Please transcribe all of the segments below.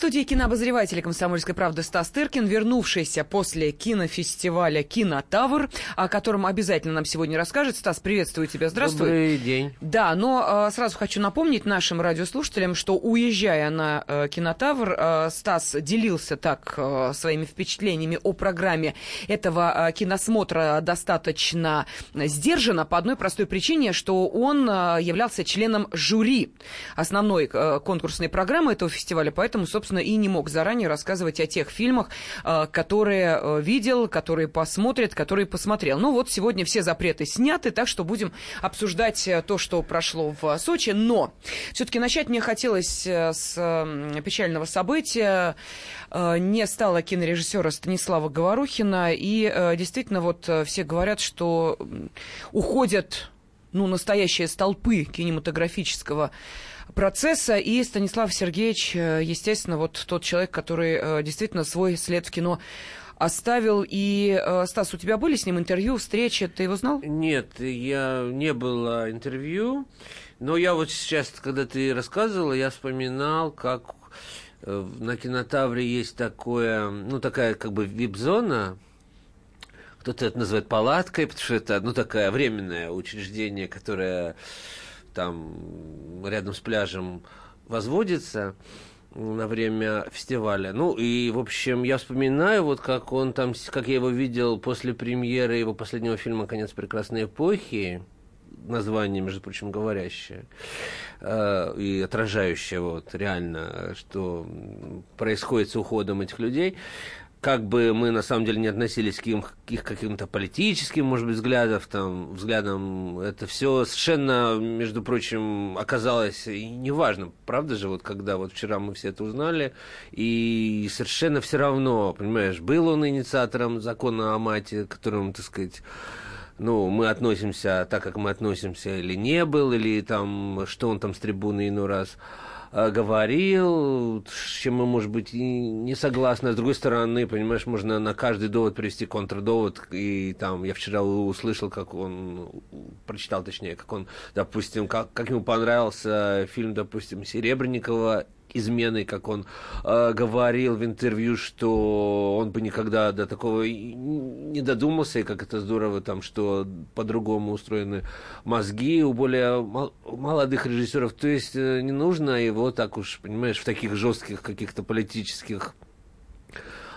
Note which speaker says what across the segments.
Speaker 1: Студии кинообозревателя «Комсомольской правды» Стас Тыркин, вернувшийся после кинофестиваля «Кинотавр», о котором обязательно нам сегодня расскажет. Стас, приветствую тебя, здравствуй.
Speaker 2: Добрый день.
Speaker 1: Да, но э, сразу хочу напомнить нашим радиослушателям, что уезжая на э, «Кинотавр», э, Стас делился так э, своими впечатлениями о программе этого э, киносмотра достаточно сдержанно по одной простой причине, что он э, являлся членом жюри основной э, конкурсной программы этого фестиваля, поэтому, собственно, собственно, и не мог заранее рассказывать о тех фильмах, э, которые э, видел, которые посмотрит, которые посмотрел. Ну вот сегодня все запреты сняты, так что будем обсуждать э, то, что прошло в Сочи. Но все-таки начать мне хотелось с печального события. Не стало кинорежиссера Станислава Говорухина, и действительно вот все говорят, что уходят ну, настоящие столпы кинематографического процесса. И Станислав Сергеевич, э, естественно, вот тот человек, который э, действительно свой след в кино оставил. И, э, Стас, у тебя были с ним интервью, встречи? Ты его знал?
Speaker 2: Нет, я не было интервью. Но я вот сейчас, когда ты рассказывала, я вспоминал, как на кинотавре есть такое, ну, такая как бы вип-зона, кто-то это называет палаткой, потому что это, ну, такое временное учреждение, которое там рядом с пляжем возводится на время фестиваля. Ну и, в общем, я вспоминаю, вот как он там, как я его видел после премьеры его последнего фильма «Конец прекрасной эпохи», название, между прочим, говорящее э, и отражающее вот реально, что происходит с уходом этих людей как бы мы на самом деле не относились к их, к их каким-то политическим, может быть, взглядам, там, взглядам, это все совершенно, между прочим, оказалось неважно, правда же, вот когда вот вчера мы все это узнали, и совершенно все равно, понимаешь, был он инициатором закона о мате, которым, так сказать, ну, мы относимся так, как мы относимся, или не был, или там, что он там с трибуны иной раз говорил, с чем мы, может быть, и не согласны. С другой стороны, понимаешь, можно на каждый довод привести контрдовод. И там я вчера услышал, как он, прочитал точнее, как он, допустим, как, как ему понравился фильм, допустим, Серебренникова изменой, как он э, говорил в интервью, что он бы никогда до такого не додумался, и как это здорово, там, что по-другому устроены мозги у более молодых режиссеров. То есть э, не нужно его так уж, понимаешь, в таких жестких каких-то политических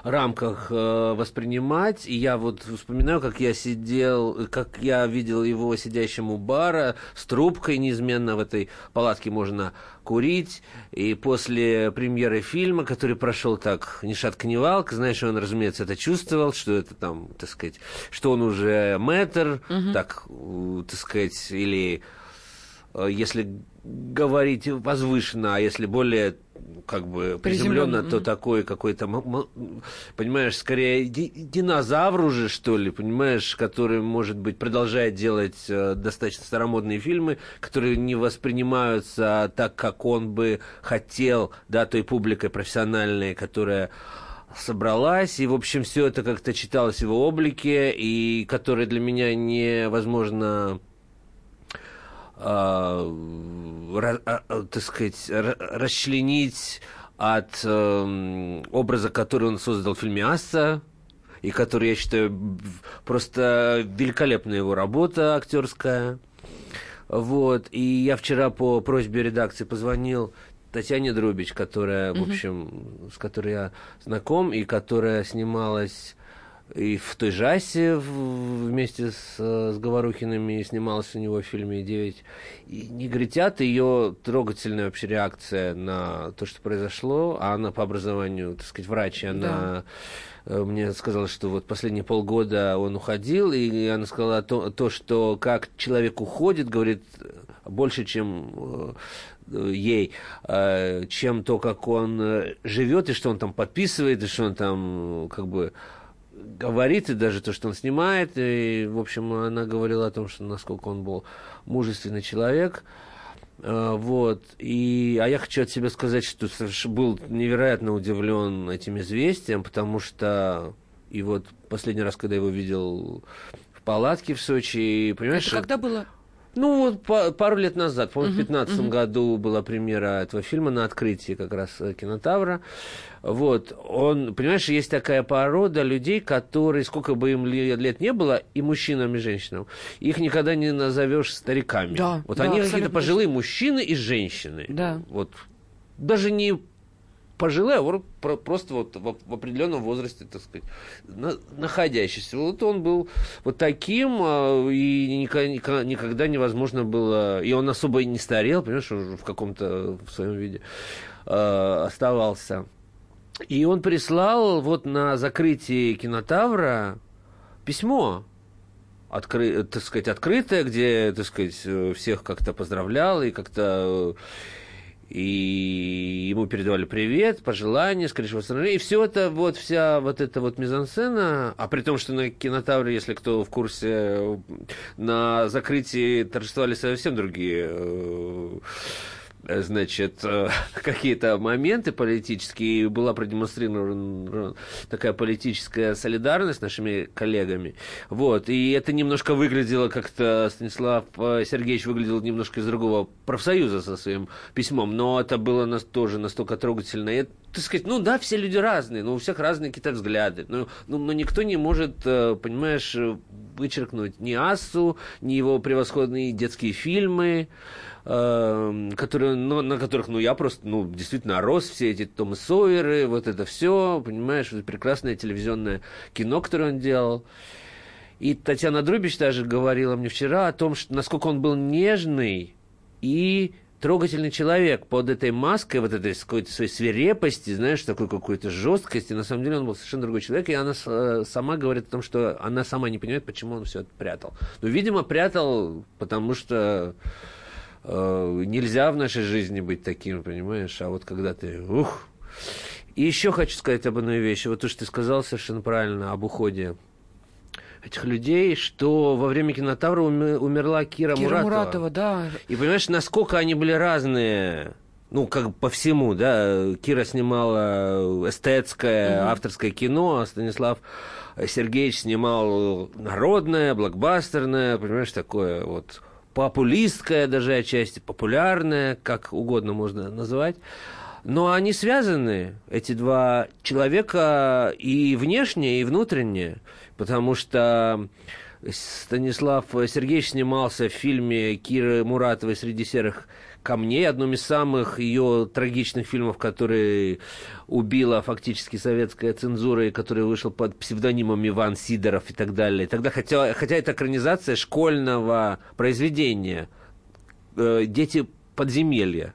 Speaker 2: рамках э, воспринимать. И я вот вспоминаю, как я сидел, как я видел его сидящим у бара с трубкой неизменно в этой палатке можно курить. И после премьеры фильма, который прошел так ни шатка, ни валка, знаешь, он, разумеется, это чувствовал, что это там, так сказать, что он уже мэтр, угу. так, так сказать, или э, если говорить возвышенно, а если более как бы приземленно, то такой какой-то, понимаешь, скорее динозавр уже, что ли, понимаешь, который, может быть, продолжает делать э, достаточно старомодные фильмы, которые не воспринимаются так, как он бы хотел, да, той публикой профессиональной, которая собралась, и, в общем, все это как-то читалось в его облике, и которое для меня невозможно так сказать, расчленить от э, образа, который он создал в фильме «Асса», и который, я считаю, просто великолепная его работа актерская. Вот. И я вчера по просьбе редакции позвонил Татьяне Друбич, которая, в общем, с которой я знаком, и которая снималась и в той же Асе вместе с, с Говорухиными снималась у него в фильме «Девять и негритят». Ее трогательная вообще реакция на то, что произошло, а она по образованию, так сказать, врач, она да. Э, мне сказала, что вот последние полгода он уходил, и она сказала то, то что как человек уходит, говорит, больше, чем э, ей, э, чем то, как он живет, и что он там подписывает, и что он там как бы говорит, и даже то, что он снимает. И, в общем, она говорила о том, что насколько он был мужественный человек. А, вот. И, а я хочу от себя сказать, что был невероятно удивлен этим известием, потому что и вот последний раз, когда я его видел в палатке в Сочи, понимаешь...
Speaker 1: Это когда было?
Speaker 2: Ну, вот пару лет назад, по-моему, в 2015 uh-huh, uh-huh. году была премьера этого фильма на открытии как раз э, кинотавра. Вот, он, понимаешь, есть такая порода людей, которые, сколько бы им лет не было, и мужчинам, и женщинам, их никогда не назовешь стариками.
Speaker 1: Да,
Speaker 2: вот
Speaker 1: да,
Speaker 2: они какие-то пожилые мужчины и женщины.
Speaker 1: Да.
Speaker 2: Вот, даже не пожилые, а просто вот в, определенном возрасте, так сказать, на, находящийся. Вот он был вот таким, а, и никогда, невозможно было... И он особо и не старел, понимаешь, он в каком-то в своем виде э, оставался. И он прислал вот на закрытии кинотавра письмо, откры, так сказать, открытое, где, так сказать, всех как-то поздравлял и как-то и ему передавали привет, пожелания, скорее всего, и все это, вот вся вот эта вот мизансцена, а при том, что на кинотавре, если кто в курсе, на закрытии торжествовали совсем другие э, Э, значит, э, какие-то моменты политические, и была продемонстрирована такая политическая солидарность нашими коллегами. Вот, и это немножко выглядело как-то, Станислав э, Сергеевич выглядел немножко из другого профсоюза со своим письмом, но это было нас тоже настолько трогательно. И, так сказать, ну да, все люди разные, но у всех разные какие-то взгляды, но, но, но никто не может, понимаешь, вычеркнуть ни Ассу, ни его превосходные детские фильмы, Эм, которые, ну, на которых, ну, я просто, ну, действительно рос, все эти Томы Сойеры, вот это все, понимаешь, прекрасное телевизионное кино, которое он делал. И Татьяна Друбич даже говорила мне вчера о том, что, насколько он был нежный и трогательный человек под этой маской, вот этой какой-то своей свирепости, знаешь, такой какой-то жесткости. На самом деле он был совершенно другой человек, и она э, сама говорит о том, что она сама не понимает, почему он все это прятал. Ну, видимо, прятал, потому что нельзя в нашей жизни быть таким, понимаешь? А вот когда ты, ух. И еще хочу сказать об одной вещи. Вот то, что ты сказал совершенно правильно об уходе этих людей, что во время кинотавра умерла Кира,
Speaker 1: Кира
Speaker 2: Муратова.
Speaker 1: Муратова, да.
Speaker 2: И понимаешь, насколько они были разные ну, как по всему, да, Кира снимала эстетское, угу. авторское кино, а Станислав Сергеевич снимал народное, блокбастерное, понимаешь, такое вот популистская даже отчасти, популярная, как угодно можно назвать. Но они связаны, эти два человека, и внешне, и внутренне, потому что Станислав Сергеевич снимался в фильме Киры Муратовой «Среди серых камней», одном из самых ее трагичных фильмов, который убила фактически советская цензура, и который вышел под псевдонимом Иван Сидоров и так далее. Тогда, хотя, хотя это экранизация школьного произведения э, «Дети подземелья»,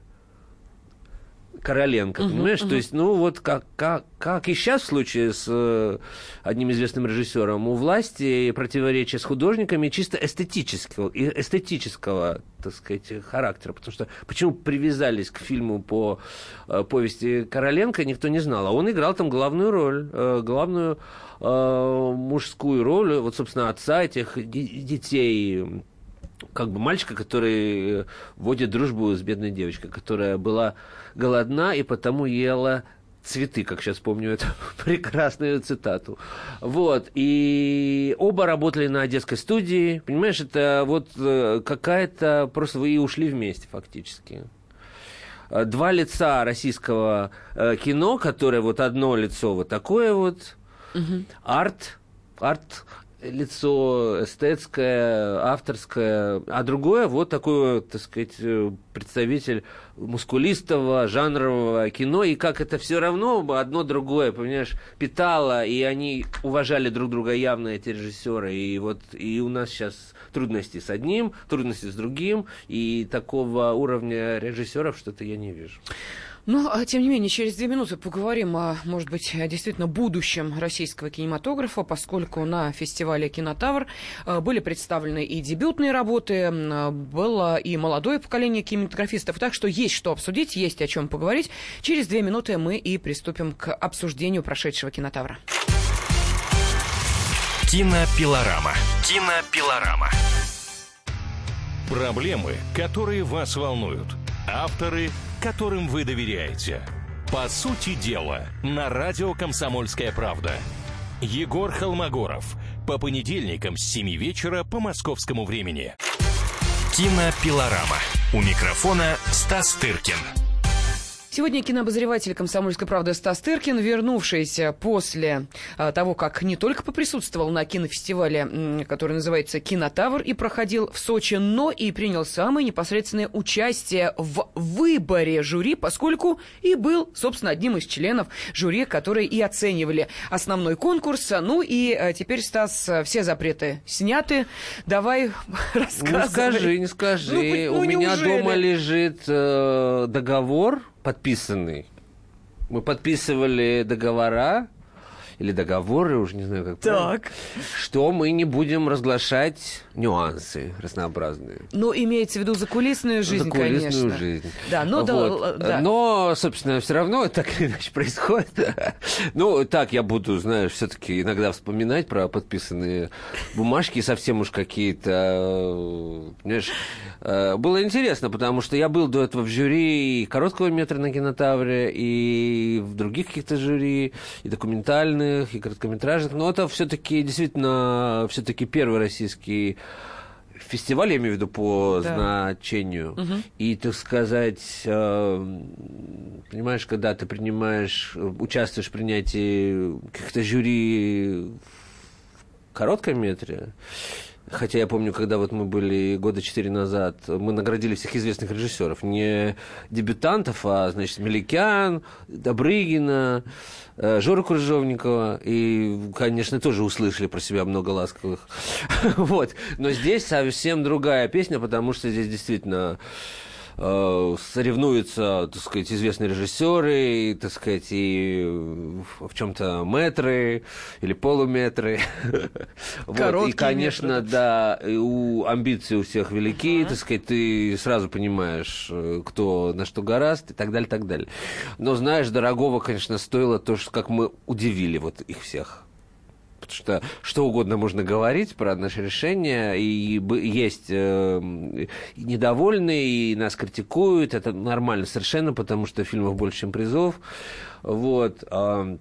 Speaker 2: Короленко, uh-huh, понимаешь? Uh-huh. То есть, ну, вот как, как, как и сейчас в случае с э, одним известным режиссером, у власти противоречия с художниками чисто эстетического, эстетического, так сказать, характера. Потому что почему привязались к фильму по э, повести Короленко, никто не знал. А он играл там главную роль, э, главную э, мужскую роль, вот, собственно, отца этих детей как бы мальчика, который вводит дружбу с бедной девочкой, которая была голодна и потому ела цветы, как сейчас помню эту прекрасную цитату. Вот. И оба работали на одесской студии. Понимаешь, это вот э, какая-то... Просто вы и ушли вместе фактически. Два лица российского э, кино, которое вот одно лицо вот такое вот, угу. арт, арт лицо эстетское, авторское, а другое вот такой, так сказать, э, представитель мускулистого, жанрового кино, и как это все равно одно другое, понимаешь, питало, и они уважали друг друга явно, эти режиссеры, и вот и у нас сейчас трудности с одним, трудности с другим, и такого уровня режиссеров что-то я не вижу.
Speaker 1: Ну, а, тем не менее, через две минуты поговорим о, может быть, действительно будущем российского кинематографа, поскольку на фестивале «Кинотавр» а, были представлены и дебютные работы, было и молодое поколение кинематографистов, так что есть что обсудить, есть о чем поговорить. Через две минуты мы и приступим к обсуждению прошедшего «Кинотавра».
Speaker 3: Кинопилорама. Кинопилорама. Проблемы, которые вас волнуют. Авторы – которым вы доверяете. По сути дела, на радио «Комсомольская правда». Егор Холмогоров. По понедельникам с 7 вечера по московскому времени. Кинопилорама. У микрофона Стас Тыркин.
Speaker 1: Сегодня кинообозреватель «Комсомольской правды» Стас Тыркин, вернувшийся после а, того, как не только поприсутствовал на кинофестивале, который называется «Кинотавр» и проходил в Сочи, но и принял самое непосредственное участие в выборе жюри, поскольку и был, собственно, одним из членов жюри, которые и оценивали основной конкурс. Ну и а, теперь, Стас, все запреты сняты. Давай рассказывай.
Speaker 2: Ну скажи, не скажи.
Speaker 1: Ну, ну,
Speaker 2: У меня
Speaker 1: неужели?
Speaker 2: дома лежит э, договор подписанный. Мы подписывали договора или договоры, уже не знаю, как правильно,
Speaker 1: Так.
Speaker 2: что мы не будем разглашать нюансы разнообразные.
Speaker 1: Ну, имеется в виду закулисную жизнь,
Speaker 2: Закулисную
Speaker 1: конечно.
Speaker 2: жизнь.
Speaker 1: Да, но да,
Speaker 2: Вот.
Speaker 1: л- да.
Speaker 2: Но, собственно, все равно это так или иначе происходит. ну, так я буду, знаешь, все-таки иногда вспоминать про подписанные бумажки, совсем уж какие-то, э, понимаешь, э, было интересно, потому что я был до этого в жюри и короткого метра на кинотавре, и в других каких-то жюри, и документальных, и короткометражных, но это все-таки действительно все-таки первый российский фестиваль, я имею в виду по
Speaker 1: Да.
Speaker 2: значению. И, так сказать, э, понимаешь, когда ты принимаешь, участвуешь в принятии каких-то жюри в коротком метре, Хотя я помню, когда вот мы были года четыре назад, мы наградили всех известных режиссеров. Не дебютантов, а, значит, Меликян, Добрыгина, э, Жору Крыжовникова. И, конечно, тоже услышали про себя много ласковых. Вот. Но здесь совсем другая песня, потому что здесь действительно соревнуются, так сказать, известные режиссеры, и, так сказать, и в чем-то метры или полуметры. Вот. И,
Speaker 1: Короткие
Speaker 2: конечно,
Speaker 1: метры.
Speaker 2: да, у амбиции у всех велики, так сказать, ты сразу понимаешь, э, кто на что гораст и так далее, так далее. Но, знаешь, дорогого, конечно, стоило то, что как мы удивили вот их всех. Потому что что угодно можно говорить про наше решение, и есть э, и недовольные, и нас критикуют, это нормально совершенно, потому что фильмов больше, чем призов. Вот. а,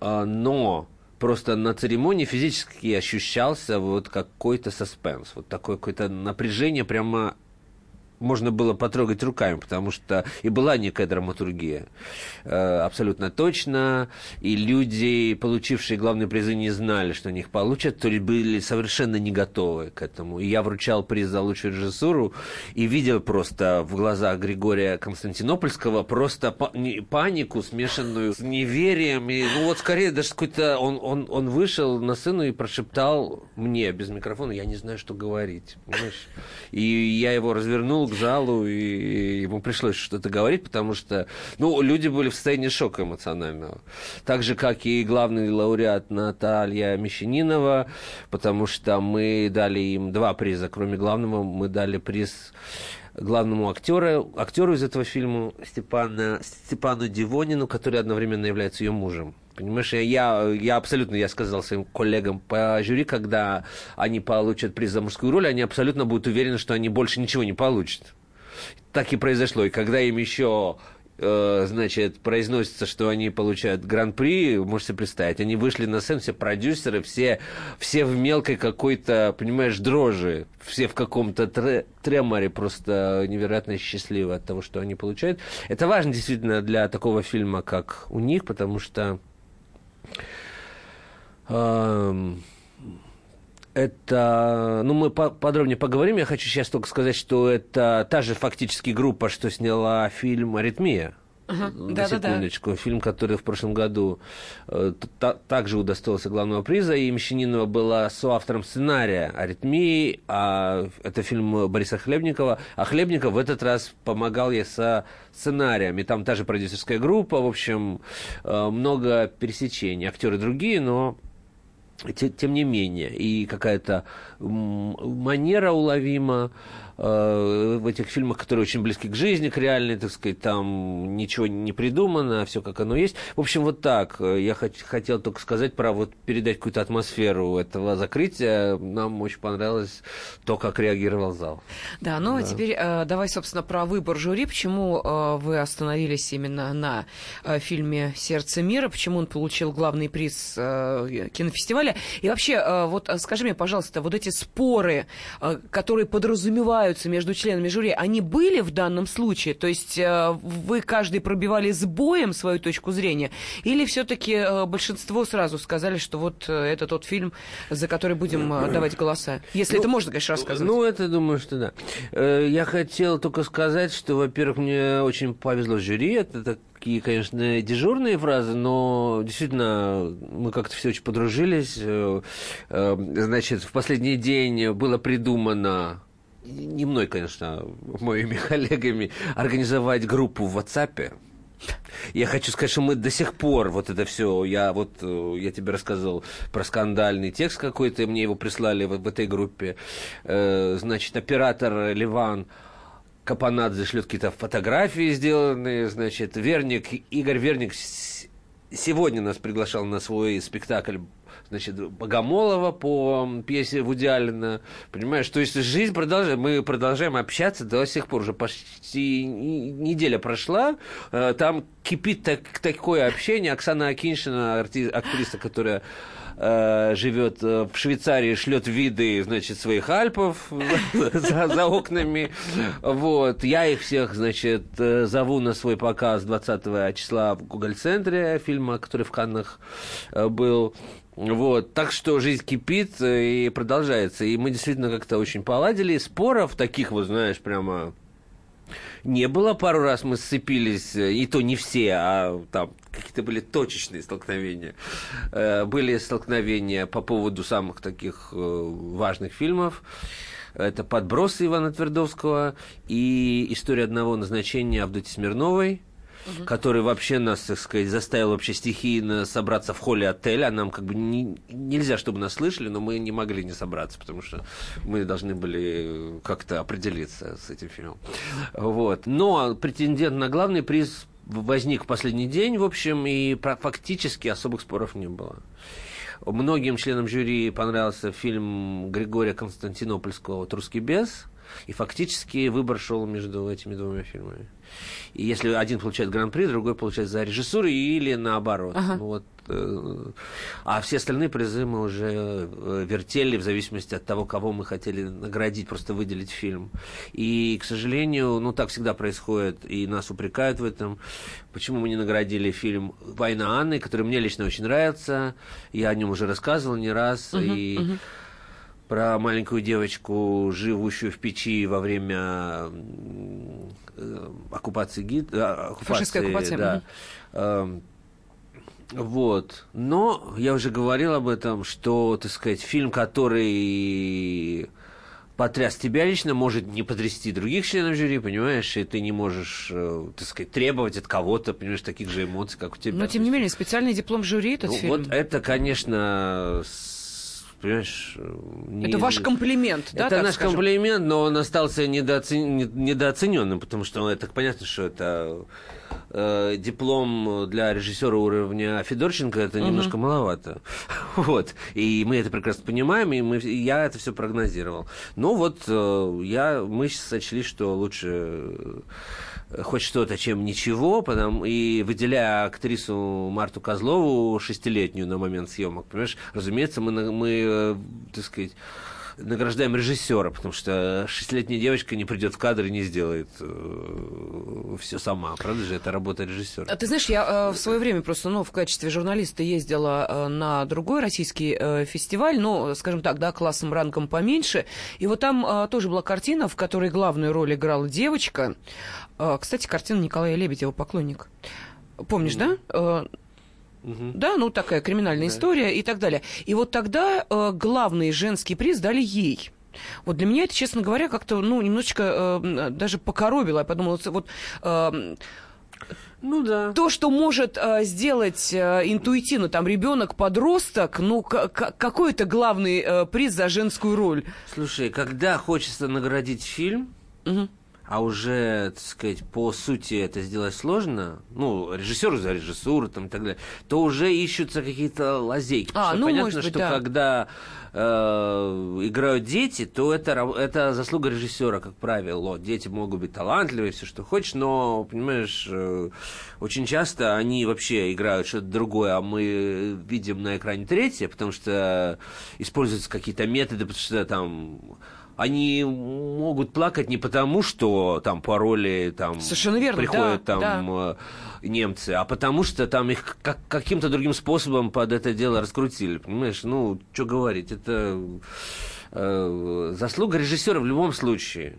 Speaker 2: а, но просто на церемонии физически ощущался вот какой-то саспенс, вот такое какое-то напряжение прямо можно было потрогать руками, потому что и была некая драматургия. Э, абсолютно точно. И люди, получившие главные призы, не знали, что они их получат, то есть были совершенно не готовы к этому. И я вручал приз за лучшую режиссуру и видел просто в глазах Григория Константинопольского просто панику, смешанную с неверием. И, ну вот скорее даже какой-то... Он, он, он вышел на сцену и прошептал мне без микрофона, я не знаю, что говорить. Понимаешь? И я его развернул к залу, и ему пришлось что-то говорить, потому что, ну, люди были в состоянии шока эмоционального. Так же, как и главный лауреат Наталья Мещанинова, потому что мы дали им два приза, кроме главного, мы дали приз главному актеру, актеру из этого фильма Степана, Степану Дивонину, который одновременно является ее мужем. Понимаешь, я- я, абсолютно, я сказал своим коллегам по жюри, когда они получат приз за мужскую роль, они абсолютно будут уверены, что они больше ничего не получат. Так и произошло. И когда им еще значит, произносится, что они получают гран-при, можете представить, они вышли на сцену, все продюсеры, все, все в мелкой какой-то, понимаешь, дрожи, все в каком-то тре- треморе, просто невероятно счастливы от того, что они получают. Это важно действительно для такого фильма, как у них, потому что эм, это, ну, мы по- подробнее поговорим. Я хочу сейчас только сказать, что это та же фактически группа, что сняла фильм «Аритмия». На
Speaker 1: да-да-да.
Speaker 2: секундочку. Фильм, который в прошлом году э, та- также удостоился главного приза, и Мещанинова была соавтором сценария «Аритмии», а это фильм Бориса Хлебникова, а Хлебников в этот раз помогал ей со сценарием, и там та же продюсерская группа, в общем, э, много пересечений. Актеры другие, но тем не менее, и какая-то манера уловима, э, в этих фильмах, которые очень близки к жизни, к реальной, так сказать, там ничего не придумано, все как оно есть. В общем, вот так. Я хотел только сказать про вот передать какую-то атмосферу этого закрытия. Нам очень понравилось то, как реагировал зал.
Speaker 1: Да, ну а да. а теперь э, давай, собственно, про выбор жюри. Почему э, вы остановились именно на э, фильме «Сердце мира», почему он получил главный приз э, кинофестиваля. И вообще, э, вот э, скажи мне, пожалуйста, вот эти споры, э, которые подразумеваются между членами жюри, они были в данном случае? То есть э, вы каждый пробивали с боем свою точку зрения? Или все-таки э, большинство сразу сказали, что вот э, это тот фильм, за который будем давать голоса? Если ну, это можно, конечно, рассказывать.
Speaker 2: Ну, это думаю, что да. Я хотел только сказать, что, во-первых, мне очень повезло жюри. Это такие, конечно, дежурные фразы, но действительно мы как-то все очень подружились. Значит, в последний день было придумано не мной, конечно, моими коллегами, организовать группу в WhatsApp. Я хочу сказать, что мы до сих пор вот это все, я вот, э, я тебе рассказывал про скандальный текст какой-то, мне его прислали в, в этой группе. Значит, оператор Ливан Капанадзе шлет какие-то фотографии сделанные, значит, Верник, Игорь Верник сегодня нас приглашал на свой спектакль значит, Богомолова по пьесе Вуди Аллена. Понимаешь, то есть жизнь продолжает, мы продолжаем общаться до сих пор, уже почти неделя прошла, э, там кипит так, такое общение. Оксана Акиншина, актриса, которая э, живет э, в Швейцарии, шлет виды, значит, своих Альпов за, за окнами. Вот. Я их всех, значит, зову на свой показ 20 числа в Google-центре фильма, который в Каннах был. Вот, так что жизнь кипит и продолжается. И мы действительно как-то очень поладили. Споров таких, вот знаешь, прямо не было. Пару раз мы сцепились, и то не все, а там какие-то были точечные столкновения. Э, были столкновения по поводу самых таких э, важных фильмов. Это «Подбросы» Ивана Твердовского и «История одного назначения» Авдотьи Смирновой – угу. который вообще нас, так сказать, заставил вообще стихийно собраться в холле отеля. Нам как бы не, нельзя, чтобы нас слышали, но мы не могли не собраться, потому что мы должны были как-то определиться с этим фильмом. Вот. Но претендент на главный приз возник в последний день, в общем, и фактически особых споров не было. Многим членам жюри понравился фильм Григория Константинопольского «Русский бес», и фактически выбор шел между этими двумя фильмами. И если один получает гран-при, другой получает за режиссуру или наоборот. Ага. Вот. Э, а все остальные призы мы уже э, вертели в зависимости от того, кого мы хотели наградить, просто выделить фильм. И, к сожалению, ну так всегда происходит, и нас упрекают в этом. Почему мы не наградили фильм «Война Анны», который мне лично очень нравится. Я о нем уже рассказывал не раз. Угу, и угу про маленькую девочку, живущую в печи во время э, оккупации гид, э, оккупации, оккупация. Да. Э, вот. Но я уже говорил об этом, что, так сказать, фильм, который потряс тебя лично, может не потрясти других членов жюри, понимаешь, и ты не можешь, э, так сказать, требовать от кого-то, понимаешь, таких же эмоций, как у тебя.
Speaker 1: Но, тем не менее, специальный диплом жюри этот ну, фильм.
Speaker 2: Вот это, конечно, понимаешь...
Speaker 1: Не... Это ваш комплимент,
Speaker 2: да? Это наш скажем? комплимент, но он остался недооцен... недооцененным, потому что ну, это понятно, что это э, диплом для режиссера уровня Федорченко это угу. немножко маловато. Вот. И мы это прекрасно понимаем, и мы, я это все прогнозировал. Но вот э, я, мы сочли, что лучше хоть что-то, чем ничего, потому, и выделяя актрису Марту Козлову шестилетнюю на момент съемок, понимаешь, разумеется, мы, мы э, так сказать, награждаем режиссера, потому что шестилетняя девочка не придет в кадр и не сделает э, все сама. Правда же, это работа режиссера.
Speaker 1: А ты знаешь, я э, в свое время просто ну, в качестве журналиста ездила э, на другой российский э, фестиваль, ну, скажем так, да, классом, ранком поменьше. И вот там э, тоже была картина, в которой главную роль играла девочка. Э, кстати, картина Николая Лебедева «Поклонник». Помнишь, mm-hmm. да? Угу. Да, ну такая криминальная да. история и так далее. И вот тогда э, главный женский приз дали ей. Вот для меня это, честно говоря, как-то, ну, немножечко э, даже покоробило. Я подумала, вот... Э,
Speaker 2: Ну да.
Speaker 1: То, что может э, сделать э, интуитивно там ребенок-подросток, ну какой это главный э, приз за женскую роль?
Speaker 2: Слушай, когда хочется наградить фильм, угу а уже, так сказать, по сути это сделать сложно, ну, режиссеру за режиссуру там, и так далее, то уже ищутся какие-то лазейки.
Speaker 1: А, ну,
Speaker 2: понятно,
Speaker 1: быть,
Speaker 2: что
Speaker 1: да.
Speaker 2: когда э, играют дети, то это, это заслуга режиссера, как правило. Дети могут быть талантливые, все что хочешь, но, понимаешь, э, очень часто они вообще играют что-то другое, а мы видим на экране третье, потому что используются какие-то методы, потому что там они могут плакать не потому, что там пароли там
Speaker 1: Совершенно верно,
Speaker 2: приходят
Speaker 1: да,
Speaker 2: там
Speaker 1: да.
Speaker 2: Э, немцы, а потому что там их как, каким-то другим способом под это дело раскрутили, понимаешь? Ну, что говорить, это э, заслуга режиссера в любом случае.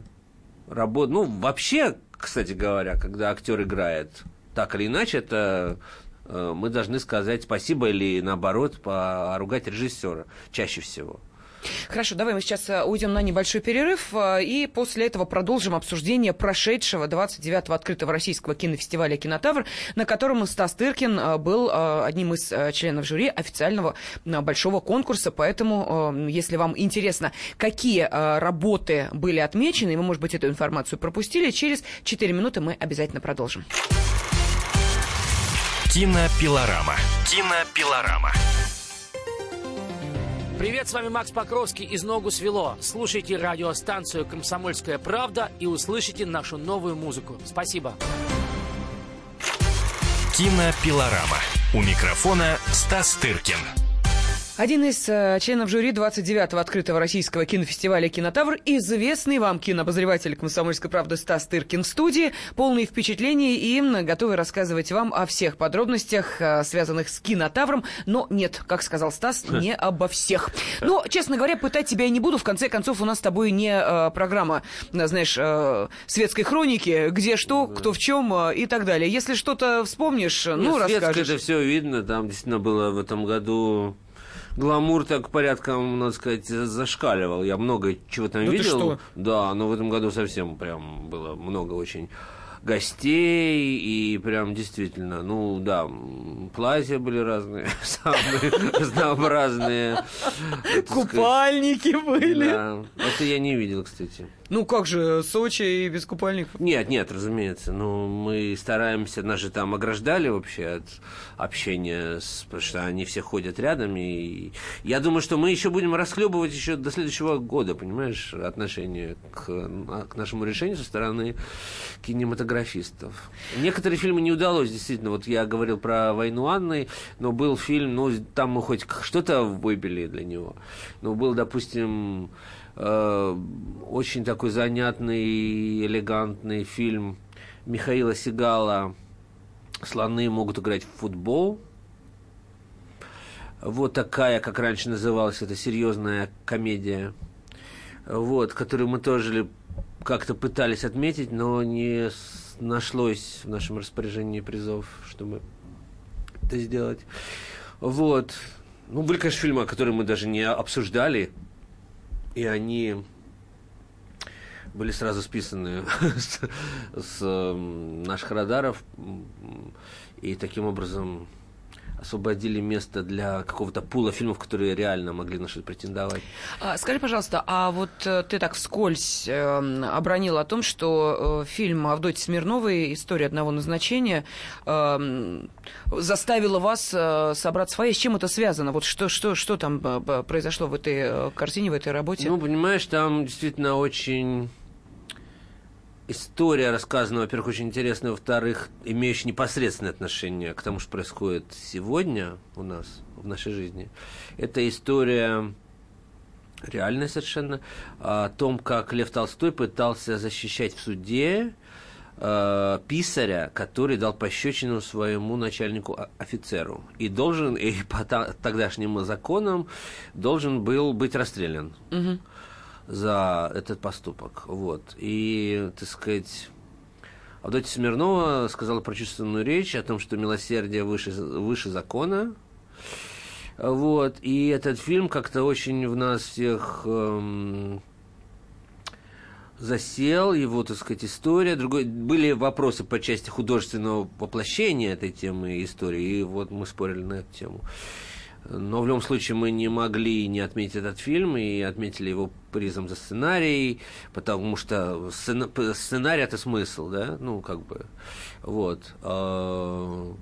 Speaker 2: Работ... Ну, вообще, кстати говоря, когда актер играет так или иначе, это э, мы должны сказать спасибо или наоборот поругать режиссера чаще всего.
Speaker 1: Хорошо, давай мы сейчас э, уйдем на небольшой перерыв, э, и после этого продолжим обсуждение прошедшего 29-го открытого российского кинофестиваля «Кинотавр», на котором Стас Тыркин э, был одним из членов жюри официального большого конкурса. Поэтому, если вам интересно, какие работы были отмечены, и вы, может быть, эту информацию пропустили, через 4 минуты мы обязательно продолжим.
Speaker 3: Кинопилорама. Кинопилорама.
Speaker 4: Привет, с вами Макс Покровский из «Ногу свело». Слушайте радиостанцию «Комсомольская правда» и услышите нашу новую музыку. Спасибо.
Speaker 3: Кинопилорама. У микрофона Стас Тыркин.
Speaker 1: Один из э, членов жюри 29-го открытого российского кинофестиваля «Кинотавр», известный вам кинообозреватель «Комсомольской правды» Стас Тыркин в студии, полный впечатлений и готовый рассказывать вам о всех подробностях, э, связанных с «Кинотавром», но нет, как сказал Стас, не обо всех. Но, честно говоря, пытать тебя я не буду, в конце концов, у нас с тобой не э, программа, э, знаешь, э, светской хроники, где что, кто в чем э, и так далее. Если что-то вспомнишь, ну,
Speaker 2: Нет,
Speaker 1: расскажешь.
Speaker 2: это все видно, там действительно было в этом году гламур так порядком, надо сказать, зашкаливал. Я много чего там
Speaker 1: да
Speaker 2: видел.
Speaker 1: Что?
Speaker 2: Да, но в этом году совсем прям было много очень гостей, и прям действительно, ну да, платья были разные, самые разнообразные.
Speaker 1: Купальники были.
Speaker 2: Это я не видел, кстати.
Speaker 1: Ну как же, Сочи и без купальников?
Speaker 2: Нет, нет, разумеется. Ну, мы стараемся, нас же там ограждали вообще от общения, с, потому что они все ходят рядом. И я думаю, что мы еще будем расхлебывать еще до следующего года, понимаешь, отношение к, к нашему решению со стороны кинематографистов. Некоторые фильмы не удалось, действительно. Вот я говорил про «Войну Анны», но был фильм, ну, там мы хоть что-то выбили для него. Но был, допустим, очень такой занятный, элегантный фильм Михаила Сигала «Слоны могут играть в футбол». Вот такая, как раньше называлась, это серьезная комедия, вот, которую мы тоже как-то пытались отметить, но не нашлось в нашем распоряжении призов, чтобы это сделать. Вот. Ну, были, конечно, фильмы, которые мы даже не обсуждали, и они были сразу списаны с, наших радаров, и таким образом освободили место для какого-то пула фильмов, которые реально могли на что-то претендовать.
Speaker 1: А, скажи, пожалуйста, а вот э, ты так вскользь э, обронил о том, что э, фильм Авдотьи Смирновой «История одного назначения» э, заставила вас э, собрать свои. С чем это связано? Вот что, что, что там произошло в этой картине, в этой работе?
Speaker 2: Ну, понимаешь, там действительно очень история рассказана, во-первых, очень интересная, во-вторых, имеющая непосредственное отношение к тому, что происходит сегодня у нас, в нашей жизни. Это история реальная совершенно, о том, как Лев Толстой пытался защищать в суде э, писаря, который дал пощечину своему начальнику офицеру. И должен, и по тогдашним законам, должен был быть расстрелян. Угу за этот поступок. Вот. И, так сказать, Авдотья Смирнова сказала прочувственную речь о том, что милосердие выше, выше закона. Вот. И этот фильм как-то очень в нас всех эм, засел, его, так сказать, история. Другой, были вопросы по части художественного воплощения этой темы истории, и вот мы спорили на эту тему. Но в любом случае мы не могли не отметить этот фильм и отметили его призом за сценарий, потому что сценарий это смысл, да, ну как бы, вот. А,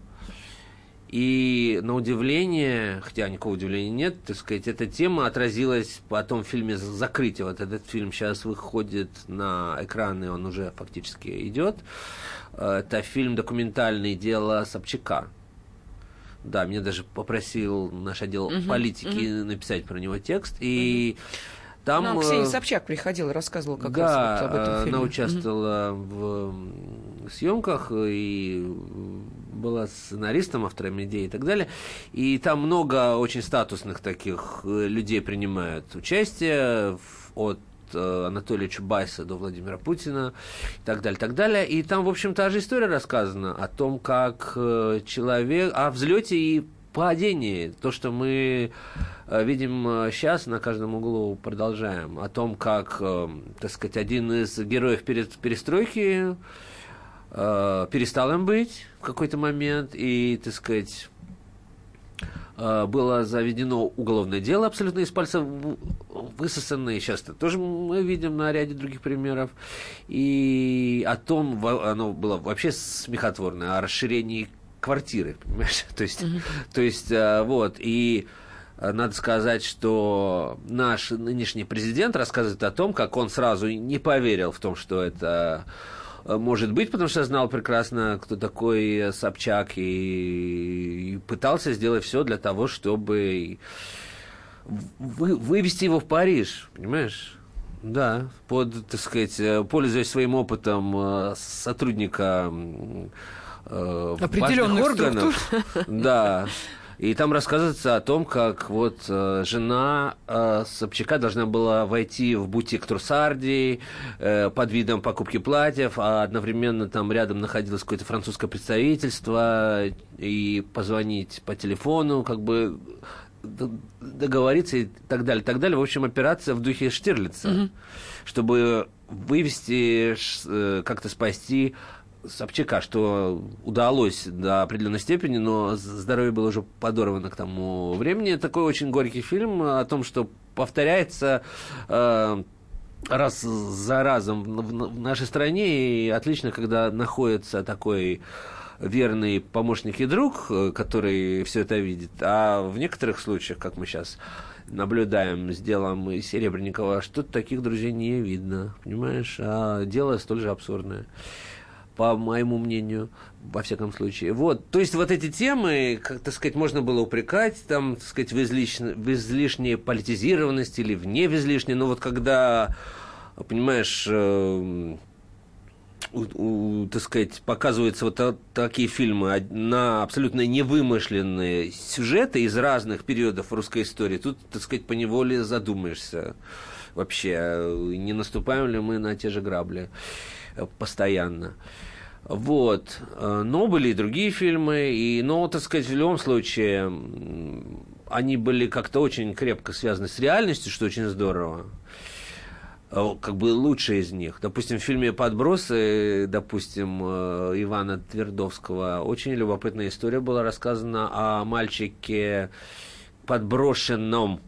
Speaker 2: и на удивление, хотя никакого удивления нет, так сказать, эта тема отразилась потом в фильме «Закрытие». Вот этот фильм сейчас выходит на экраны, он уже фактически идет. Это фильм документальный «Дело Собчака». Да, мне даже попросил наш отдел угу, политики угу. написать про него текст. И угу. Там,
Speaker 1: Нам Ксения э, Собчак приходила, рассказывала как
Speaker 2: да,
Speaker 1: раз вот об этом
Speaker 2: фильме. она участвовала mm в съемках и была сценаристом, автором идей и так далее. И там много очень статусных таких э, людей принимают участие от э, Анатолия Чубайса до Владимира Путина и так далее, так далее. И там, в общем, та же история рассказана о том, как человек, о взлете и падении, то, что мы э, видим сейчас э, на каждом углу, продолжаем, о том, как, э, так сказать, один из героев перестройки перестал им быть в какой-то момент, и, так сказать, было заведено уголовное дело абсолютно из пальца высосанное. Сейчас это тоже мы видим на ряде других примеров. И о том, оно было вообще смехотворное, о расширении квартиры, понимаешь? то есть, mm-hmm. то есть э, вот, и э, надо сказать, что наш нынешний президент рассказывает о том, как он сразу не поверил в том, что это э, может быть, потому что знал прекрасно, кто такой Собчак, и, и пытался сделать все для того, чтобы вы, вывести его в Париж, понимаешь? Да, под, так сказать, пользуясь своим опытом сотрудника
Speaker 1: э, определенных органов.
Speaker 2: Структур. Да. И там рассказывается о том, как вот э, жена э, Собчака должна была войти в бутик Трусарди э, под видом покупки платьев, а одновременно там рядом находилось какое-то французское представительство, и позвонить по телефону, как бы договориться и так далее, так далее. В общем, операция в духе Штирлица, mm-hmm. чтобы вывести, э, как-то спасти Собчака, что удалось до определенной степени, но здоровье было уже подорвано к тому времени. Такой очень горький фильм о том, что повторяется э, раз за разом в, в нашей стране, и отлично, когда находится такой верный помощник и друг, э, который все это видит. А в некоторых случаях, как мы сейчас наблюдаем с делом Серебренникова, что-то таких друзей не видно, понимаешь? А дело столь же абсурдное по моему мнению, во всяком случае. Вот, то есть вот эти темы, как так сказать, можно было упрекать, там, так сказать, в, излиш... в излишней политизированности или в не но вот когда, понимаешь, э, у, у, так сказать, показываются вот такие фильмы на абсолютно невымышленные сюжеты из разных периодов русской истории, тут, так сказать, по неволе задумаешься вообще, не наступаем ли мы на те же грабли постоянно. Вот. Э, но были и другие фильмы, и, но, так сказать, в любом случае, они были как-то очень крепко связаны с реальностью, что очень здорово. Э, как бы лучшие из них. Допустим, в фильме «Подбросы», допустим, э, Ивана Твердовского, очень любопытная история была рассказана о мальчике подброшенном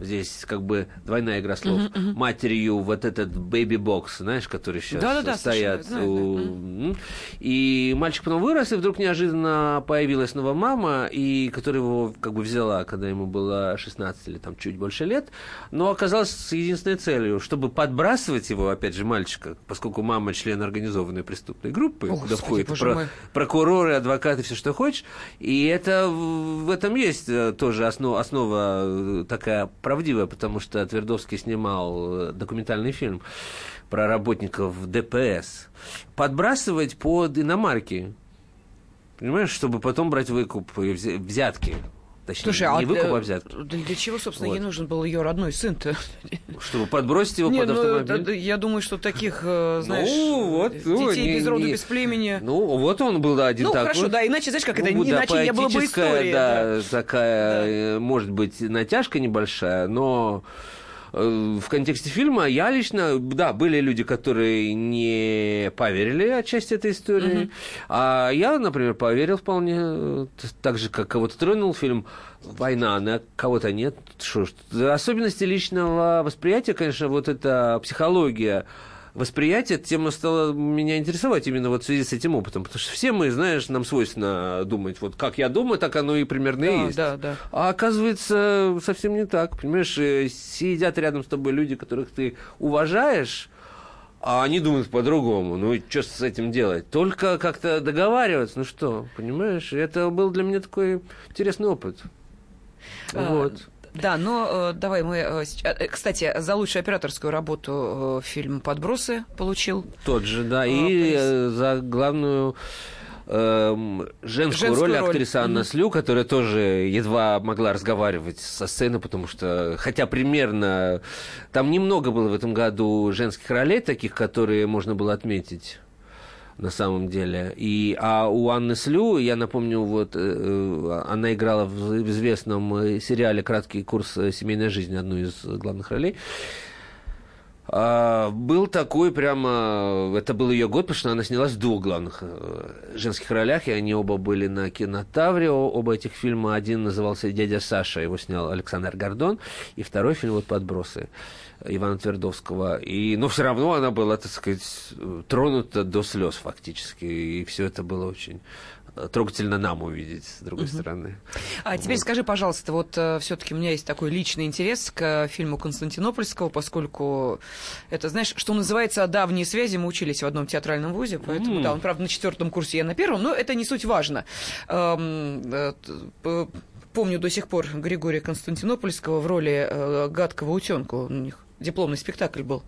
Speaker 2: Здесь как бы двойная игра слов. Uh-huh, uh-huh. Матерью вот этот бэби-бокс, знаешь, который сейчас да, да, да, стоят. Знаю, у... uh-huh. И мальчик потом вырос, и вдруг неожиданно появилась новая мама, и которая его как бы взяла, когда ему было 16 или там чуть больше лет, но оказалась с единственной целью, чтобы подбрасывать его, опять же, мальчика, поскольку мама член организованной преступной группы, О, куда входят про- прокуроры, адвокаты, все что хочешь. И это в этом есть э, тоже основа, основа э, такая правдивая, потому что Твердовский снимал э, документальный фильм про работников ДПС. Подбрасывать под иномарки. Понимаешь, чтобы потом брать выкуп и взятки. Точнее, Слушай, не а выкуп, а взятки.
Speaker 1: Для, для чего, собственно, вот. ей нужен был ее родной сын-то?
Speaker 2: Чтобы подбросить его не, под ну, автомобиль?
Speaker 1: я думаю, что таких, э, знаешь, ну, вот, детей ну, не, без рода, не, без племени...
Speaker 2: Ну, вот он был да, один
Speaker 1: ну,
Speaker 2: такой.
Speaker 1: Ну, хорошо, да, иначе, знаешь, как это, ну, иначе да, не было бы истории.
Speaker 2: Да, да. такая, да. может быть, натяжка небольшая, но... э, в контексте фильма я лично, да, были люди, которые не поверили отчасти этой истории, mm-hmm. а я, например, поверил вполне, э, так же, как кого-то тронул фильм «Война», а кого-то нет. Что особенности личного восприятия, конечно, вот эта психология, восприятие, эта тема стала меня интересовать именно вот в связи с этим опытом. Потому что все мы, знаешь, нам свойственно думать, вот как я думаю, так оно и примерно
Speaker 1: да,
Speaker 2: и есть.
Speaker 1: Да, да.
Speaker 2: А оказывается, совсем не так. Понимаешь, э, сидят рядом с тобой люди, которых ты уважаешь, а они думают по-другому. Ну, и что с этим делать? Только как-то договариваться. Ну что, понимаешь? Это был для меня такой интересный опыт. А, вот.
Speaker 1: Да, но э, давай мы... Э, э, кстати, за лучшую операторскую работу фильм «Подбросы» получил.
Speaker 2: Тот же, да. И э, за главную эм, женскую, женскую роль, роль актриса Анна mm-hmm. Слю, которая тоже едва могла разговаривать со сцены, потому что, хотя примерно, там немного было в этом году женских ролей таких, которые можно было отметить на самом деле. И, а у Анны Слю, я напомню, вот э, э, она играла в известном э, сериале «Краткий курс семейной жизни», одну из главных ролей. А, был такой прямо... Это был ее год, потому что она снялась в двух главных женских ролях, и они оба были на кинотавре, оба этих фильма. Один назывался «Дядя Саша», его снял Александр Гордон, и второй фильм вот «Подбросы». Ивана Твердовского. И, но все равно она была, так сказать, тронута до слез фактически. И все это было очень э, трогательно нам увидеть, с другой угу. стороны.
Speaker 1: А вот. теперь скажи, пожалуйста, вот э, все-таки у меня есть такой личный интерес к фильму Константинопольского, поскольку это, знаешь, что называется, давние связи, мы учились в одном театральном вузе, поэтому, mm. да, он, правда, на четвертом курсе, я на первом, но это не суть важно. Эм, э, помню до сих пор Григория Константинопольского в роли гадкого утенка. У них дипломный спектакль был.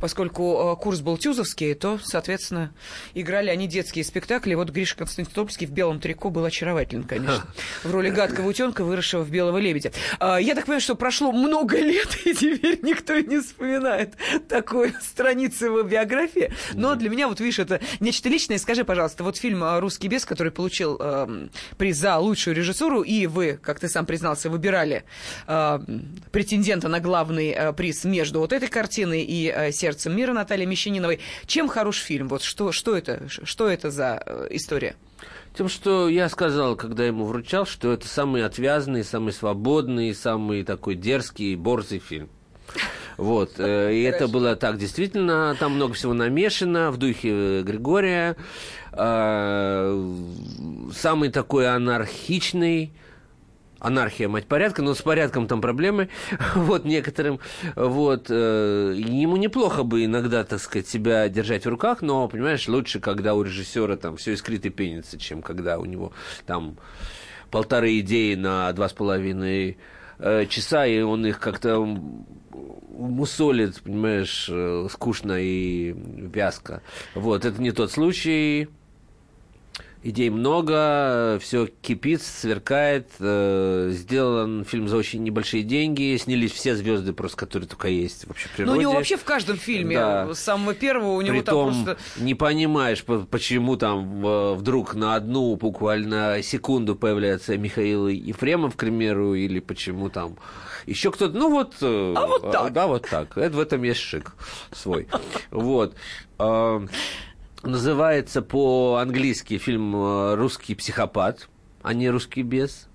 Speaker 1: Поскольку э, курс был тюзовский, то, соответственно, играли они детские спектакли. Вот Гриша Константинопольский в белом трико был очарователен, конечно. В роли гадкого утенка, выросшего в белого лебедя. А, я так понимаю, что прошло много лет, и теперь никто и не вспоминает такой страницы в биографии. Но для меня, вот видишь, это нечто личное. Скажи, пожалуйста, вот фильм «Русский бес», который получил э, приз за лучшую режиссуру, и вы, как ты сам признался, выбирали э, претендента на главный э, приз «Мир между вот этой картиной и э, «Сердцем мира» Натальи Мещаниновой. Чем хорош фильм? Вот что, что, это, что это за э, история?
Speaker 2: Тем, что я сказал, когда ему вручал, что это самый отвязный, самый свободный, самый такой дерзкий, борзый фильм. Вот, э, и это было так, действительно, там много всего намешано в духе Григория. Самый такой анархичный, анархия, мать порядка, но с порядком там проблемы, вот, некоторым, вот, э, ему неплохо бы иногда, так сказать, себя держать в руках, но, понимаешь, лучше, когда у режиссера там все искрит и пенится, чем когда у него там полторы идеи на два с половиной э, часа, и он их как-то мусолит, понимаешь, э, скучно и вязко. Вот, это не тот случай, идей много, все кипит, сверкает. Э, сделан фильм за очень небольшие деньги, снялись все звезды, просто которые только есть вообще в природе.
Speaker 1: Ну, у него вообще в каждом фильме, да. с самого первого, у него
Speaker 2: Притом,
Speaker 1: там просто...
Speaker 2: не понимаешь, почему там вдруг на одну буквально секунду появляется Михаил Ефремов, к примеру, или почему там еще кто-то, ну вот...
Speaker 1: Э, а вот так.
Speaker 2: Да, вот так. Это, в этом есть шик свой. Вот. А, Называется по-английски фильм э, «Русский психопат», а не «Русский бес».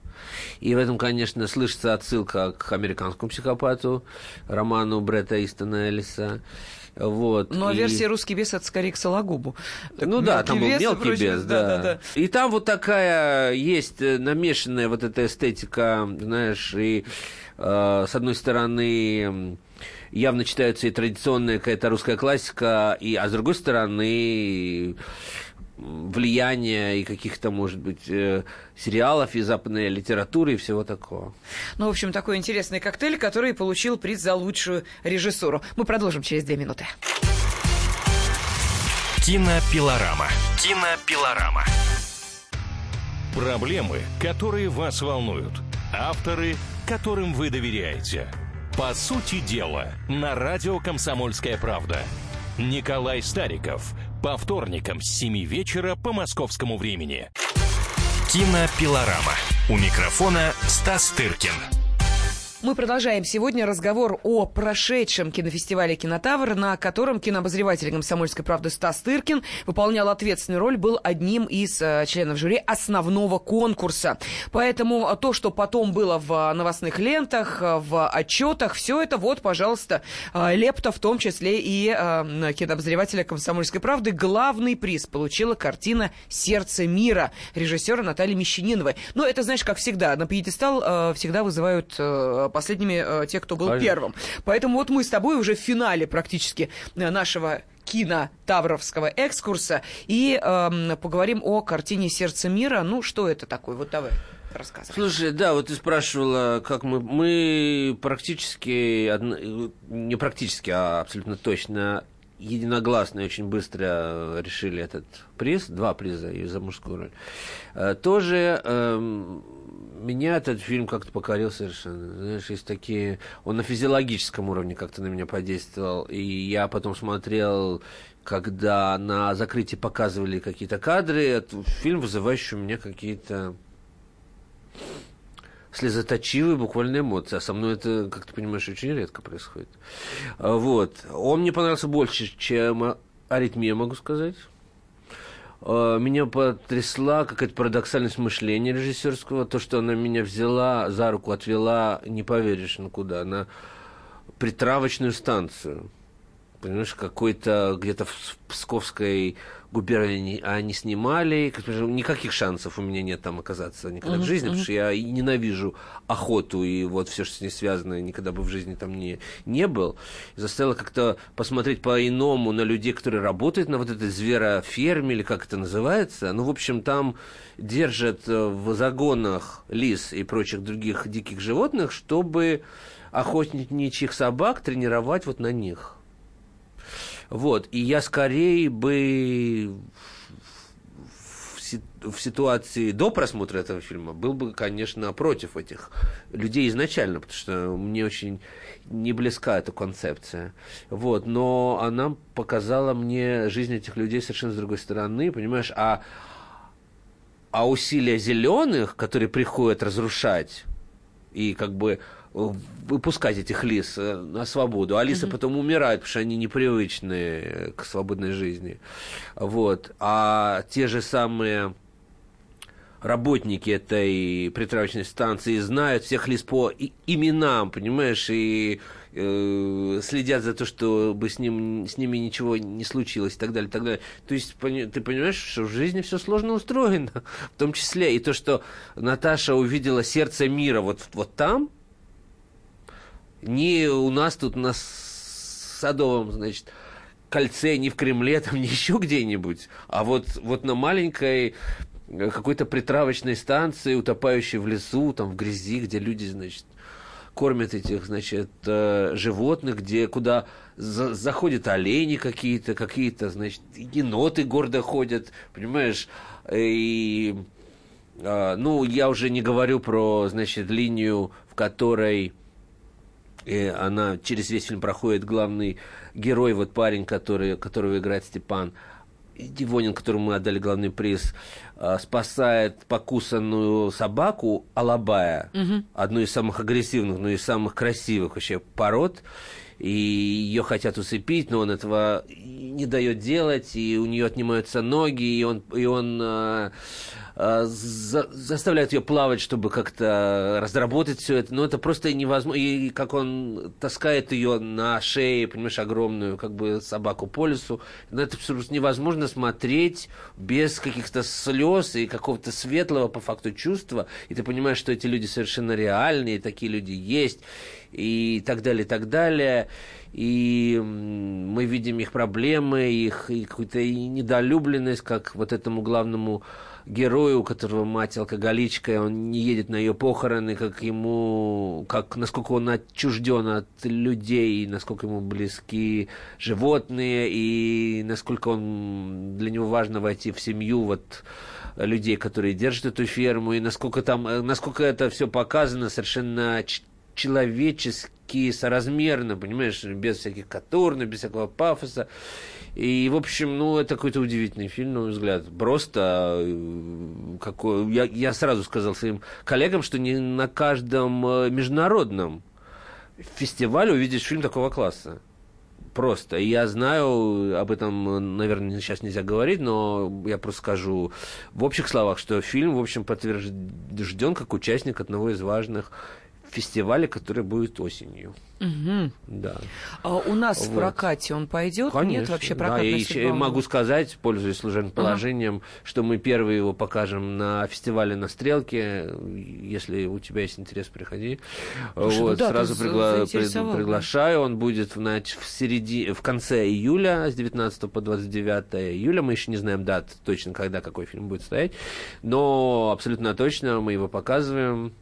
Speaker 2: И в этом, конечно, слышится отсылка к американскому психопату, роману Бретта Истона Эллиса. Вот.
Speaker 1: Но и... версия «Русский бес» — это скорее к Сологубу.
Speaker 2: Ну да, там был «Мелкий бес», да. Да, да, да. И там вот такая есть э, намешанная вот эта эстетика, знаешь, и э, с одной стороны явно читаются и традиционная какая-то русская классика, и, а с другой стороны влияние и каких-то, может быть, э, сериалов и западной литературы и всего такого.
Speaker 1: Ну, в общем, такой интересный коктейль, который получил приз за лучшую режиссуру. Мы продолжим через две минуты.
Speaker 3: Кинопилорама. Кинопилорама. Проблемы, которые вас волнуют. Авторы, которым вы доверяете. По сути дела, на радио «Комсомольская правда». Николай Стариков. По вторникам с 7 вечера по московскому времени. Кинопилорама. У микрофона Стас Тыркин.
Speaker 1: Мы продолжаем сегодня разговор о прошедшем кинофестивале «Кинотавр», на котором кинообозреватель «Комсомольской правды» Стас Тыркин выполнял ответственную роль, был одним из э, членов жюри основного конкурса. Поэтому то, что потом было в новостных лентах, в отчетах, все это вот, пожалуйста, э, лепта, в том числе и э, кинообозревателя «Комсомольской правды». Главный приз получила картина «Сердце мира» режиссера Натальи Мещаниновой. Но это, знаешь, как всегда, на пьедестал э, всегда вызывают последними э, те, кто был
Speaker 2: Конечно.
Speaker 1: первым. Поэтому вот мы с тобой уже в финале практически э, нашего кино Тавровского экскурса и эм, поговорим о картине «Сердце мира». Ну, что это такое? Вот давай рассказывай.
Speaker 2: Слушай, да, вот ты спрашивала, как мы... Мы практически, одно- не практически, а абсолютно точно единогласно и очень быстро решили этот приз, два приза и за мужскую роль. Э, Тоже эм, меня этот фильм как-то покорил совершенно. Знаешь, есть такие... Он на физиологическом уровне как-то на меня подействовал. И я потом смотрел, когда на закрытии показывали какие-то кадры, это фильм, вызывающий у меня какие-то слезоточивые буквально эмоции. А со мной это, как ты понимаешь, очень редко происходит. А, Вот. Он мне понравился больше, чем аритмия, могу сказать. А, Меня потрясла какая-то парадоксальность мышления режиссерского. То, что она меня взяла за руку, отвела, не поверишь, ну куда, на притравочную станцию. Понимаешь, какой-то где-то в Псковской губернии они снимали. Как бы, Никаких шансов у меня нет там оказаться никогда в жизни, потому что я и ненавижу охоту и вот все, что с ней связано, никогда бы в жизни там не, не был. И заставило как-то посмотреть по-иному на людей, которые работают на вот этой звероферме, или как это называется. Ну, в общем, там держат э, в загонах лис и прочих других диких животных, чтобы охотничьих собак тренировать вот на них. Вот, и я скорее бы в, си- в ситуации до просмотра этого фильма был бы, конечно, против этих людей изначально, потому что мне очень не близка эта концепция. Вот, но она показала мне жизнь этих людей совершенно с другой стороны, понимаешь, а, а усилия зеленых, которые приходят разрушать и как бы выпускать этих лис э, на свободу. А лисы потом умирают, потому что они непривычны э, к свободной жизни. Вот. А те же самые работники этой притравочной станции знают всех лис по именам, понимаешь, и э, следят за то, чтобы с, ним, с ними ничего не случилось и так далее, и так далее. То есть пони- ты понимаешь, что в жизни все сложно устроено, в том числе и то, что Наташа увидела сердце мира вот, вот там, не у нас тут на Садовом, значит, кольце, не в Кремле, там, не еще где-нибудь, а вот, вот на маленькой э, какой-то притравочной станции, утопающей в лесу, там, в грязи, где люди, значит, кормят этих, значит, э, животных, где, куда за- заходят олени какие-то, какие-то, значит, еноты гордо ходят, понимаешь, и, э, ну, я уже не говорю про, значит, линию, в которой и она через весь фильм проходит главный герой, вот парень, который, которого играет Степан Дивонин, которому мы отдали главный приз, э, спасает покусанную собаку Алабая, одну из самых агрессивных, но и самых красивых вообще пород. И ее хотят усыпить, но он этого не дает делать, и у нее отнимаются ноги, и он, и он э, за- заставляет ее плавать, чтобы как-то разработать все это. Но это просто невозможно. И как он таскает ее на шее, понимаешь, огромную как бы собаку по лесу. На это просто невозможно смотреть без каких-то слез и какого-то светлого по факту чувства. И ты понимаешь, что эти люди совершенно реальные, такие люди есть и так далее, и так далее. И мы видим их проблемы, их какую-то недолюбленность, как вот этому главному герою, у которого мать алкоголичка, он не едет на ее похороны, как ему, как насколько он отчужден от людей, насколько ему близки животные, и насколько он для него важно войти в семью вот людей, которые держат эту ферму, и насколько там, э, насколько это все показано совершенно человечески, соразмерно, понимаешь, без всяких катурн, без всякого пафоса. И, в общем, ну, это какой-то удивительный фильм, на мой взгляд. Просто э, какой... Я, я сразу сказал своим коллегам, что не на каждом э, международном фестивале увидишь фильм такого класса. Просто. И я знаю, об этом, наверное, сейчас нельзя говорить, но я просто скажу в общих словах, что фильм, в общем, подтвержден как участник одного из важных фестиваля, который будет осенью.
Speaker 1: Угу.
Speaker 2: Да.
Speaker 1: А у нас
Speaker 2: Вот.
Speaker 1: в прокате он пойдет?
Speaker 2: Конечно.
Speaker 1: Нет вообще
Speaker 2: да,
Speaker 1: прокатной судьбы
Speaker 2: еще
Speaker 1: он
Speaker 2: могу сказать, пользуясь служебным положением, что мы первый его покажем на фестивале на Стрелке. Если у тебя есть интерес, приходи.
Speaker 1: Слушай, ну
Speaker 2: вот,
Speaker 1: да, ты
Speaker 2: сразу пригла-
Speaker 1: да.
Speaker 2: приглашаю. Он будет в, нач- в, середи... в конце июля, с 19 по 29 июля. Мы еще не знаем дат точно, когда какой фильм будет стоять. Но абсолютно точно мы его показываем.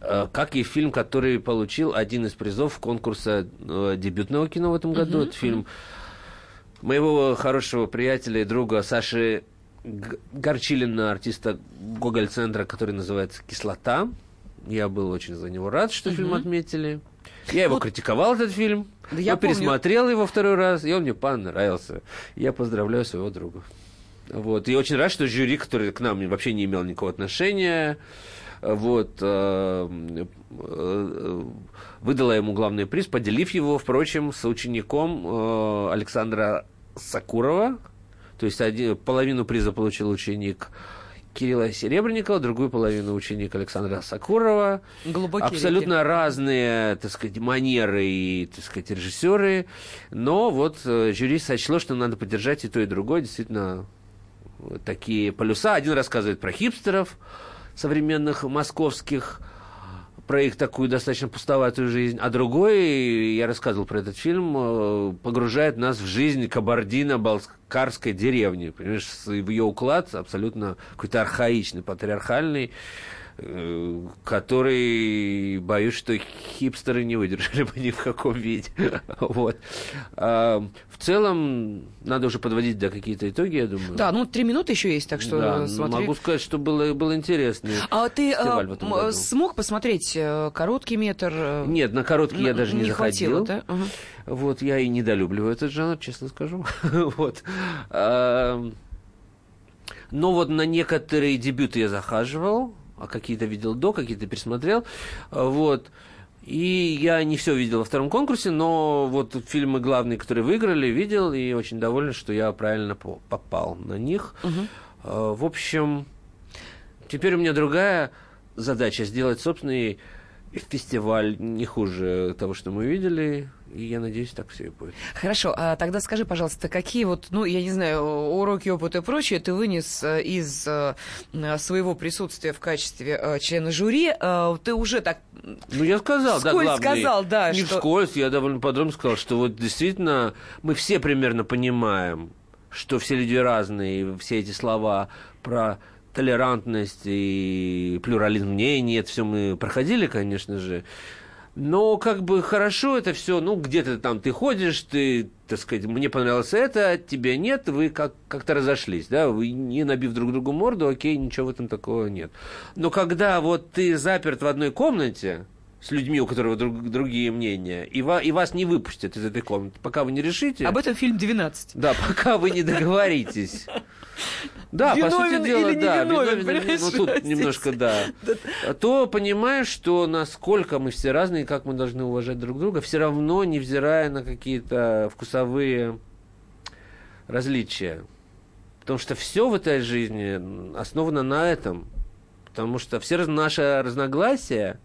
Speaker 2: Э, Как и фильм, который получил один из призов конкурса э, дебютного кино в этом году. Это фильм моего хорошего приятеля и друга Саши Горчилина, артиста Гоголь-центра, который называется «Кислота». Я был очень за него рад, что фильм отметили. Я его
Speaker 1: Вот-
Speaker 2: критиковал, этот фильм.
Speaker 1: Да я помню.
Speaker 2: пересмотрел его второй раз, и он мне понравился. Я поздравляю своего друга. Вот. И очень рад, что жюри, который к нам вообще не имел никакого отношения, вот, э, э, выдала ему главный приз, поделив его, впрочем, с учеником э, Александра Сакурова. То есть один, половину приза получил ученик Кирилла Серебренникова, другую половину ученик Александра Сакурова.
Speaker 1: Глубокие
Speaker 2: Абсолютно разные, так сказать, манеры и, так сказать, режиссеры. Но вот жюри сочло, что надо поддержать и то, и другое. Действительно, такие полюса. Один рассказывает про хипстеров современных московских, про их такую достаточно пустоватую жизнь, а другой, я рассказывал про этот фильм, э, погружает нас в жизнь кабардино-балкарской деревни. Понимаешь, в ее уклад абсолютно какой-то архаичный, патриархальный, который, боюсь, что хипстеры не выдержали бы ни в каком виде. Вот. А, В целом, надо уже подводить до какие-то итоги, я думаю.
Speaker 1: Да, ну три минуты еще есть, так что
Speaker 2: Да,
Speaker 1: смотри.
Speaker 2: могу сказать, что было, было интересно.
Speaker 1: А ты а, смог посмотреть э, короткий метр? э,
Speaker 2: Нет, на короткий я даже не,
Speaker 1: хватило,
Speaker 2: заходил.
Speaker 1: да? Ага.
Speaker 2: Вот, я и недолюбливаю этот жанр, честно скажу. вот. А, Но вот на некоторые дебюты я захаживал, а какие-то видел до, какие-то пересмотрел. А, Вот. И я не все видел во втором конкурсе, но вот фильмы главные, которые выиграли, видел, и очень доволен, что я правильно по- попал на них. А, В общем, теперь у меня другая задача сделать собственный фестиваль не хуже того, что мы видели, и я надеюсь, так все и будет.
Speaker 1: Хорошо, а тогда скажи, пожалуйста, какие вот, ну, я не знаю, уроки, опыт и прочее ты вынес э, из э, э, своего присутствия в качестве члена жюри? Ты уже так
Speaker 2: Ну, я сказал, да,
Speaker 1: Вскользь
Speaker 2: главный.
Speaker 1: сказал, да,
Speaker 2: Не
Speaker 1: что-
Speaker 2: вскользь, я довольно подробно сказал, что вот действительно мы все примерно понимаем, что все люди разные, и все эти слова про толерантность и плюрализм мнений, это все мы проходили, конечно же. Но как бы хорошо это все, ну, где-то там ты ходишь, ты, так сказать, мне понравилось это, тебе нет, вы как- как-то разошлись, да, вы не набив друг другу морду, окей, ничего в этом такого нет. Но когда вот ты заперт в одной комнате, с людьми, у которых друг- другие мнения, и, ва- и вас не выпустят из этой комнаты, пока вы не решите.
Speaker 1: об этом фильм 12.
Speaker 2: Да, пока вы не договоритесь. Да, по
Speaker 1: Виновен
Speaker 2: сути дела,
Speaker 1: или не
Speaker 2: да,
Speaker 1: виновен,
Speaker 2: виновен,
Speaker 1: понимаешь,
Speaker 2: ну тут немножко, да. То понимаешь, что насколько мы все разные, как мы должны уважать друг друга, все равно, невзирая на какие-то вкусовые различия. Потому что все в этой жизни основано на этом. Потому что все наши разногласия,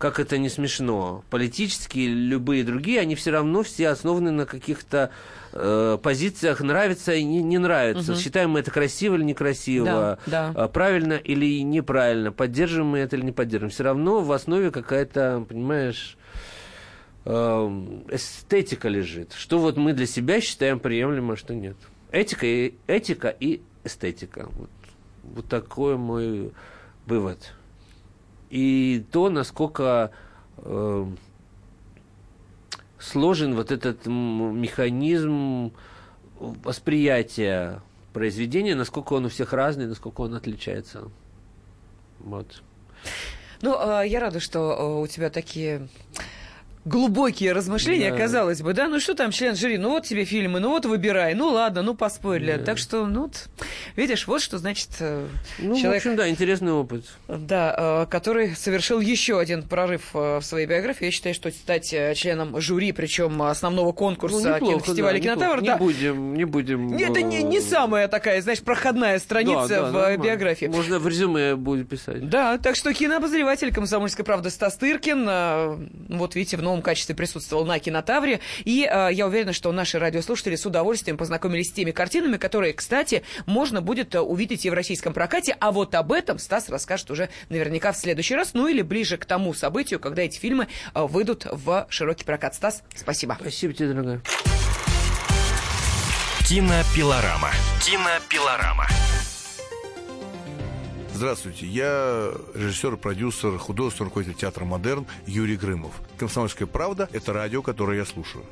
Speaker 2: как это не смешно, политические, любые другие, они все равно все основаны на каких-то э, позициях нравится и не, не нравится. Считаем мы это красиво или некрасиво,
Speaker 1: Да, да.
Speaker 2: а, правильно или неправильно, поддерживаем мы это или не поддерживаем. Все равно в основе какая-то, понимаешь, эм, эстетика лежит. Что вот мы для себя считаем приемлемо, а что нет. Этика и, этика и эстетика. Вот, вот такой мой вывод. И то, насколько э, сложен вот этот механизм восприятия произведения, насколько он у всех разный, насколько он отличается. Вот.
Speaker 1: Ну, э, я рада, что э, у тебя такие глубокие размышления, да. казалось бы, да, ну что там член жюри, ну вот тебе фильмы, ну вот выбирай, ну ладно, ну поспорили. Да. Так что, ну, видишь, вот что значит э,
Speaker 2: ну, человек... в общем, да, интересный опыт.
Speaker 1: Да, э, который совершил еще один прорыв э, в своей биографии. Я считаю, что стать членом жюри, причем основного конкурса ну, кинофестиваля да, «Кинотавр»,
Speaker 2: да. Не будем, не будем...
Speaker 1: Это не, не самая такая, знаешь, проходная страница да, да, в нормально. биографии.
Speaker 2: Можно в резюме будет писать.
Speaker 1: Да, так что кинообозреватель «Комсомольской правды» Стас Тыркин, вот видите, в новом качестве присутствовал на кинотавре. И э, я уверена, что наши радиослушатели с удовольствием познакомились с теми картинами, которые, кстати, можно будет э, увидеть и в российском прокате. А вот об этом Стас расскажет уже наверняка в следующий раз, ну или ближе к тому событию, когда эти фильмы э, выйдут в широкий прокат. Стас, спасибо.
Speaker 2: Спасибо тебе, дорогая.
Speaker 3: Кинопилорама. Кинопилорама.
Speaker 5: Здравствуйте, я режиссер, продюсер, художественный руководитель театра «Модерн» Юрий Грымов. «Комсомольская правда» — это радио, которое я слушаю.